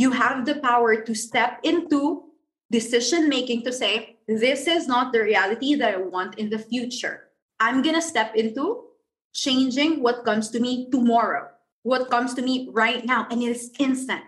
you have the power to step into decision making to say, this is not the reality that I want in the future. I'm going to step into changing what comes to me tomorrow, what comes to me right now. And it is instant.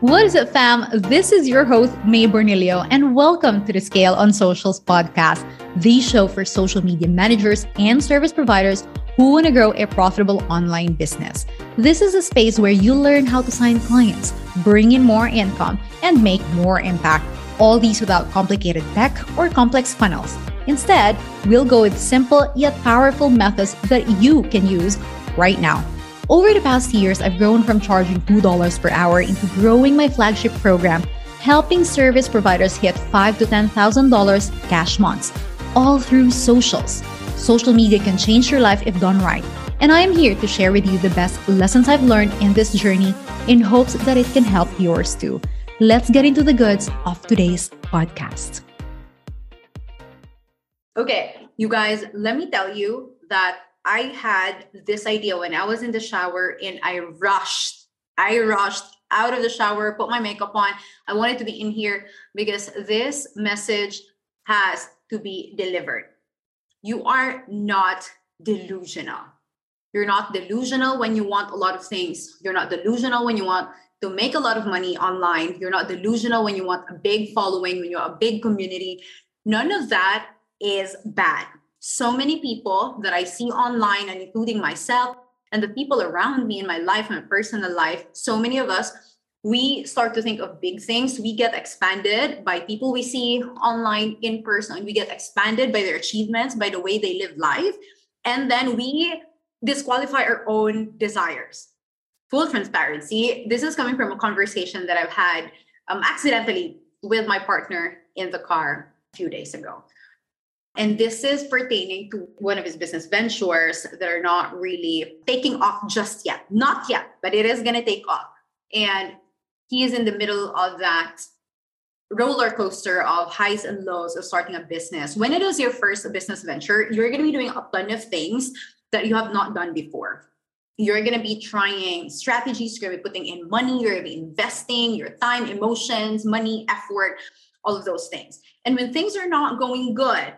What is up, fam? This is your host, Mae Bornillo, and welcome to the Scale on Socials podcast, the show for social media managers and service providers who want to grow a profitable online business. This is a space where you learn how to sign clients, bring in more income, and make more impact. All these without complicated tech or complex funnels. Instead, we'll go with simple yet powerful methods that you can use right now. Over the past years, I've grown from charging $2 per hour into growing my flagship program, helping service providers hit 5 to $10,000 cash months, all through socials. Social media can change your life if done right. And I am here to share with you the best lessons I've learned in this journey in hopes that it can help yours too. Let's get into the goods of today's podcast. Okay, you guys, let me tell you that I had this idea when I was in the shower and I rushed. I rushed out of the shower, put my makeup on. I wanted to be in here because this message has to be delivered you are not delusional. You're not delusional when you want a lot of things. You're not delusional when you want to make a lot of money online. You're not delusional when you want a big following, when you're a big community. None of that is bad. So many people that I see online, and including myself and the people around me in my life, my personal life, so many of us we start to think of big things. We get expanded by people we see online in person. We get expanded by their achievements, by the way they live life. And then we disqualify our own desires. Full transparency. This is coming from a conversation that I've had um, accidentally with my partner in the car a few days ago. And this is pertaining to one of his business ventures that are not really taking off just yet. Not yet, but it is going to take off. And he is in the middle of that roller coaster of highs and lows of starting a business. When it is your first business venture, you're going to be doing a ton of things that you have not done before. You're going to be trying strategies, you're going to be putting in money, you're going to be investing your time, emotions, money, effort, all of those things. And when things are not going good,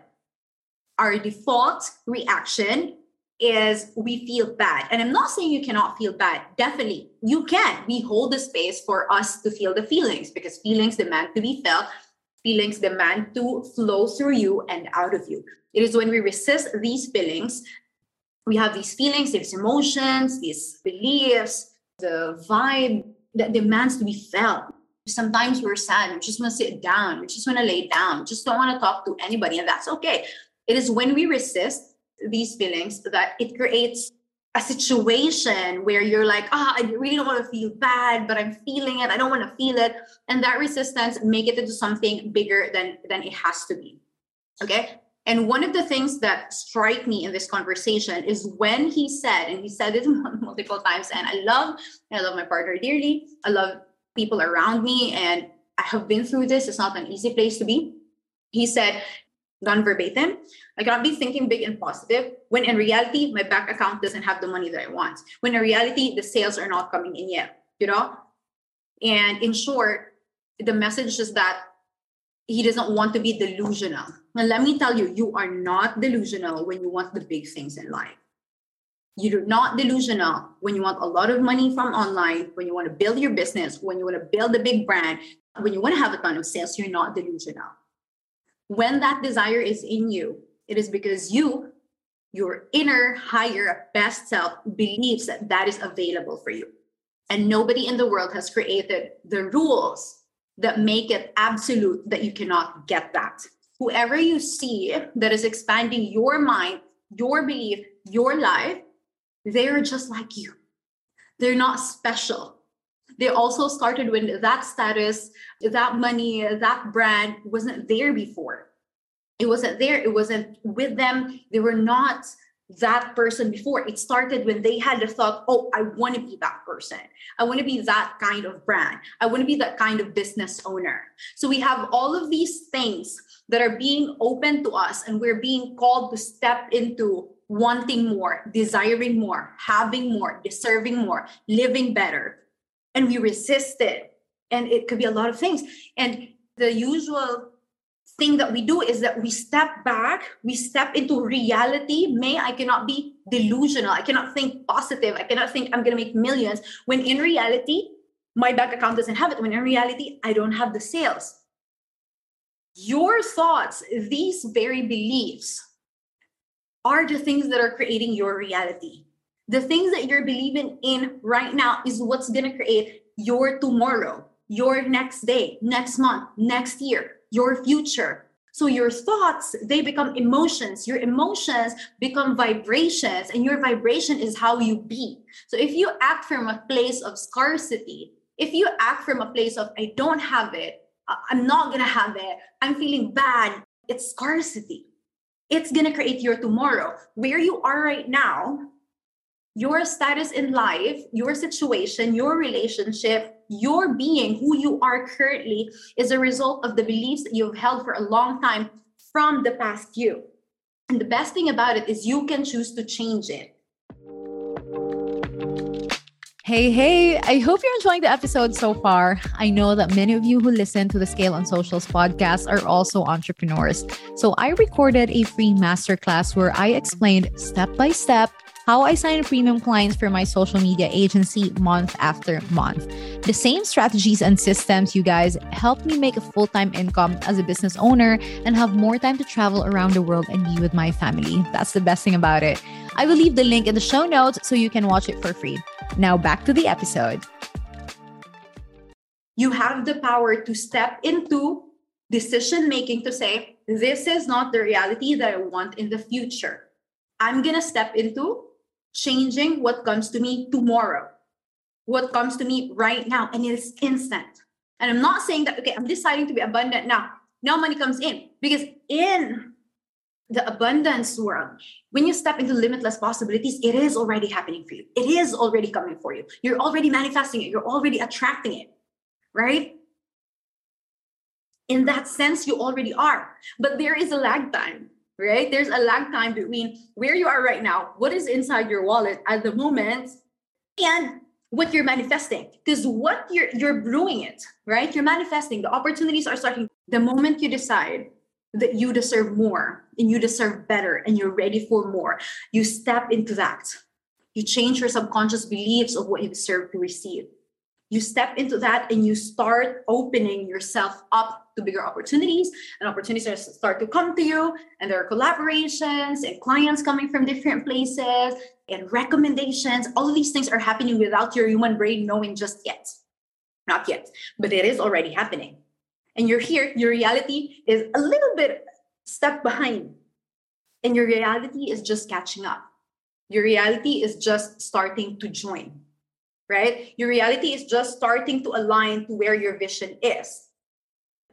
our default reaction is we feel bad. And I'm not saying you cannot feel bad. Definitely, you can. We hold the space for us to feel the feelings because feelings demand to be felt. Feelings demand to flow through you and out of you. It is when we resist these feelings, we have these feelings, these emotions, these beliefs, the vibe that demands to be felt. Sometimes we're sad, we just want to sit down, we just want to lay down, just don't want to talk to anybody, and that's okay. It is when we resist these feelings that it creates a situation where you're like, ah, oh, I really don't want to feel bad, but I'm feeling it. I don't want to feel it. And that resistance make it into something bigger than than it has to be. Okay. And one of the things that strike me in this conversation is when he said, and he said it multiple times, and I love, I love my partner dearly. I love people around me, and I have been through this. It's not an easy place to be. He said, done verbatim. I cannot be thinking big and positive when in reality, my bank account doesn't have the money that I want. When in reality, the sales are not coming in yet, you know? And in short, the message is that he doesn't want to be delusional. Let me tell you, you are not delusional when you want the big things in life. You're not delusional when you want a lot of money from online, when you want to build your business, when you want to build a big brand, when you want to have a ton of sales, you're not delusional when that desire is in you, it is because you, your inner higher best self, believes that that is available for you. And nobody in the world has created the rules that make it absolute that you cannot get that. Whoever you see that is expanding your mind, your belief, your life, they're just like you. They're not special they also started when that status, that money, that brand wasn't there before. It wasn't there. It wasn't with them. They were not that person before. It started when they had the thought, oh, I want to be that person. I want to be that kind of brand. I want to be that kind of business owner. So we have all of these things that are being open to us, and we're being called to step into wanting more, desiring more, having more, deserving more, living better and we resist it. And it could be a lot of things. And the usual thing that we do is that we step back, we step into reality. May I cannot be delusional. I cannot think positive. I cannot think I'm going to make millions when in reality, my bank account doesn't have it. When in reality, I don't have the sales. Your thoughts, these very beliefs, are the things that are creating your reality. The things that you're believing in right now is what's going to create your tomorrow, your next day, next month, next year, your future. So your thoughts, they become emotions. Your emotions become vibrations, and your vibration is how you be. So if you act from a place of scarcity, if you act from a place of, I don't have it, I'm not going to have it, I'm feeling bad, it's scarcity. It's going to create your tomorrow. Where you are right now, your status in life, your situation, your relationship, your being, who you are currently, is a result of the beliefs that you've held for a long time from the past you. And the best thing about it is you can choose to change it. Hey, hey, I hope you're enjoying the episode so far. I know that many of you who listen to the Scale on Socials podcast are also entrepreneurs. So I recorded a free masterclass where I explained step by step how I sign premium clients for my social media agency month after month. The same strategies and systems, you guys, help me make a full time income as a business owner and have more time to travel around the world and be with my family. That's the best thing about it. I will leave the link in the show notes so you can watch it for free. Now, back to the episode. You have the power to step into decision making to say, this is not the reality that I want in the future. I'm going to step into changing what comes to me tomorrow, what comes to me right now. And it is instant. And I'm not saying that, okay, I'm deciding to be abundant now. Now money comes in because in the abundance world, when you step into limitless possibilities, it is already happening for you. It is already coming for you. You're already manifesting it. You're already attracting it, right? In that sense, you already are. But there is a lag time right? There's a lag time between where you are right now, what is inside your wallet at the moment, and what you're manifesting. Because what you're you're brewing it, right? You're manifesting. The opportunities are starting the moment you decide that you deserve more and you deserve better and you're ready for more. You step into that. You change your subconscious beliefs of what you deserve to receive you step into that and you start opening yourself up to bigger opportunities and opportunities start to come to you and there are collaborations and clients coming from different places and recommendations. All of these things are happening without your human brain knowing just yet. Not yet but it is already happening. And you're here your reality is a little bit step behind. And your reality is just catching up. Your reality is just starting to join right? Your reality is just starting to align to where your vision is.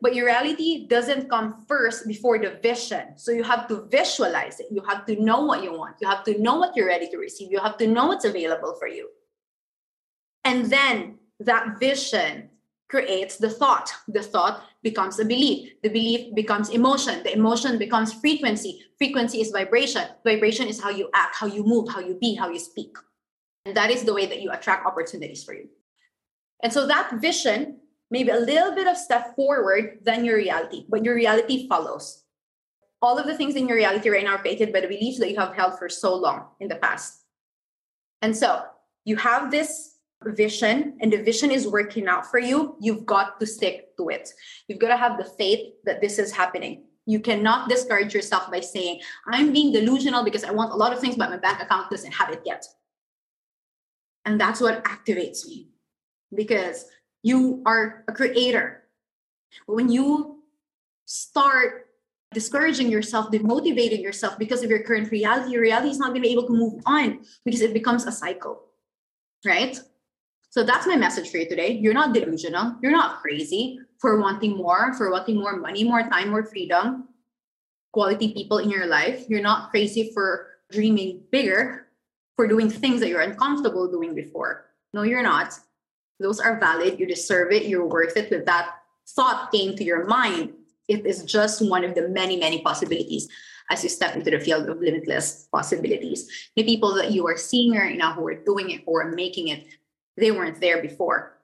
But your reality doesn't come first before the vision. So you have to visualize it. You have to know what you want. You have to know what you're ready to receive. You have to know what's available for you. And then that vision creates the thought. The thought becomes a belief. The belief becomes emotion. The emotion becomes frequency. Frequency is vibration. Vibration is how you act, how you move, how you be, how you speak. And that is the way that you attract opportunities for you. And so that vision may be a little bit of step forward than your reality, but your reality follows. All of the things in your reality right now are created by the beliefs that you have held for so long in the past. And so you have this vision and the vision is working out for you. You've got to stick to it. You've got to have the faith that this is happening. You cannot discourage yourself by saying, I'm being delusional because I want a lot of things, but my bank account doesn't have it yet. And that's what activates me because you are a creator. When you start discouraging yourself, demotivating yourself because of your current reality, your reality is not going to be able to move on because it becomes a cycle, right? So that's my message for you today. You're not delusional. You're not crazy for wanting more, for wanting more money, more time, more freedom, quality people in your life. You're not crazy for dreaming bigger for doing things that you're uncomfortable doing before. No, you're not. Those are valid. You deserve it. You're worth it. With that thought came to your mind, it is just one of the many, many possibilities as you step into the field of limitless possibilities. The people that you are seeing right now who are doing it or making it, they weren't there before.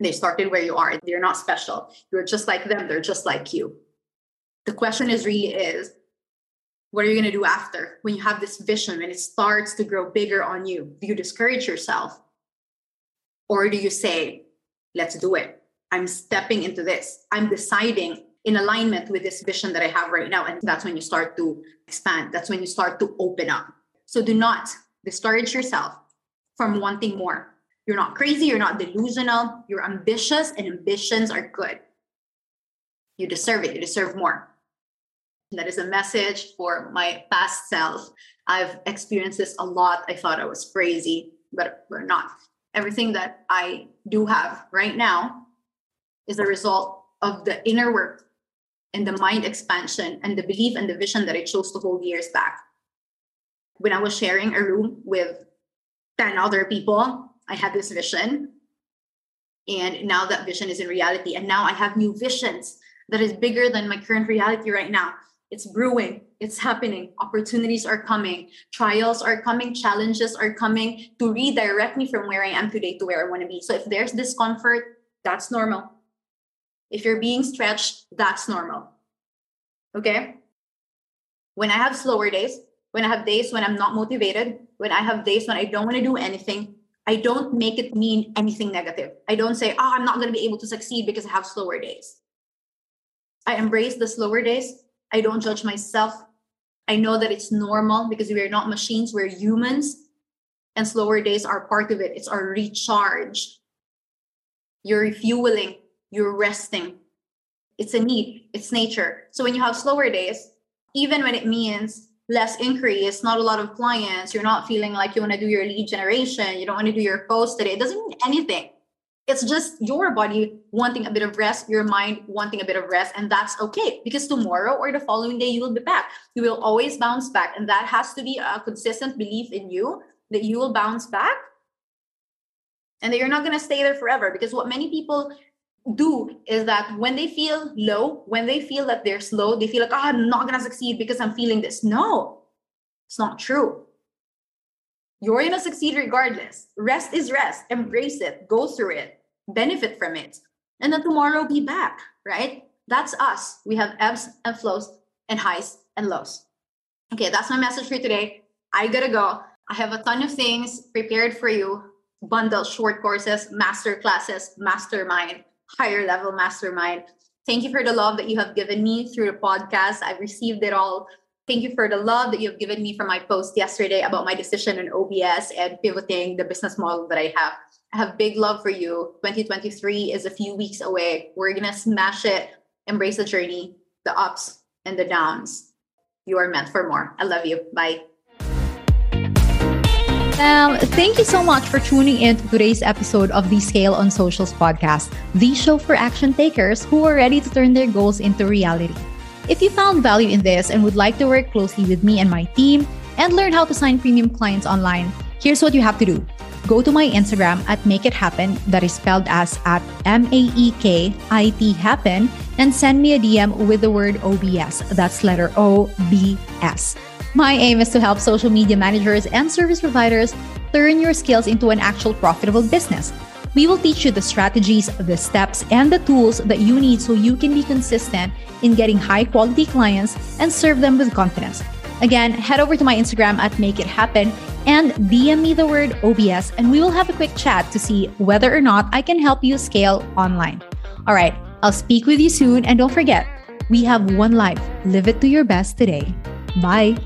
They started where you are. They're not special. You're just like them. They're just like you. The question is really is what are you going to do after when you have this vision and it starts to grow bigger on you? Do you discourage yourself? Or do you say, let's do it? I'm stepping into this. I'm deciding in alignment with this vision that I have right now. And that's when you start to expand. That's when you start to open up. So do not discourage yourself from wanting more. You're not crazy, you're not delusional, you're ambitious, and ambitions are good. You deserve it, you deserve more. That is a message for my past self. I've experienced this a lot. I thought I was crazy, but we're not. Everything that I do have right now is a result of the inner work and the mind expansion and the belief and the vision that I chose to hold years back. When I was sharing a room with 10 other people, I had this vision. And now that vision is in reality. And now I have new visions that is bigger than my current reality right now. It's brewing, it's happening. Opportunities are coming, trials are coming, challenges are coming to redirect me from where I am today to where I want to be. So if there's discomfort, that's normal. If you're being stretched, that's normal. Okay? When I have slower days, when I have days when I'm not motivated, when I have days when I don't want to do anything, I don't make it mean anything negative. I don't say, oh, I'm not going to be able to succeed because I have slower days. I embrace the slower days I don't judge myself. I know that it's normal because we are not machines, we're humans. And slower days are part of it. It's our recharge. You're refueling, you're resting. It's a need, it's nature. So when you have slower days, even when it means less increase, not a lot of clients, you're not feeling like you want to do your lead generation, you don't want to do your post today, it doesn't mean anything. It's just your body wanting a bit of rest, your mind wanting a bit of rest, and that's okay because tomorrow or the following day you will be back. You will always bounce back, and that has to be a consistent belief in you that you will bounce back and that you're not going to stay there forever. Because what many people do is that when they feel low, when they feel that they're slow, they feel like, oh, I'm not going to succeed because I'm feeling this. No, it's not true. You're going to succeed regardless. Rest is rest. Embrace it. Go through it benefit from it, and then tomorrow be back, right? That's us. We have ebbs and flows and highs and lows. Okay, that's my message for today. I gotta go. I have a ton of things prepared for you bundle short courses, master classes, mastermind, higher level mastermind. Thank you for the love that you have given me through the podcast. I've received it all. Thank you for the love that you have given me from my post yesterday about my decision in OBS and pivoting the business model that I have. I have big love for you. 2023 is a few weeks away. We're going to smash it, embrace the journey, the ups and the downs. You are meant for more. I love you. Bye. Thank you so much for tuning in to today's episode of the Scale on Socials podcast, the show for action takers who are ready to turn their goals into reality. If you found value in this and would like to work closely with me and my team and learn how to sign premium clients online, here's what you have to do go to my Instagram at Make It Happen, that is spelled as at M A E K I T Happen, and send me a DM with the word OBS. That's letter O B S. My aim is to help social media managers and service providers turn your skills into an actual profitable business. We will teach you the strategies, the steps, and the tools that you need so you can be consistent in getting high quality clients and serve them with confidence. Again, head over to my Instagram at Make It Happen and DM me the word OBS, and we will have a quick chat to see whether or not I can help you scale online. All right, I'll speak with you soon, and don't forget, we have one life. Live it to your best today. Bye.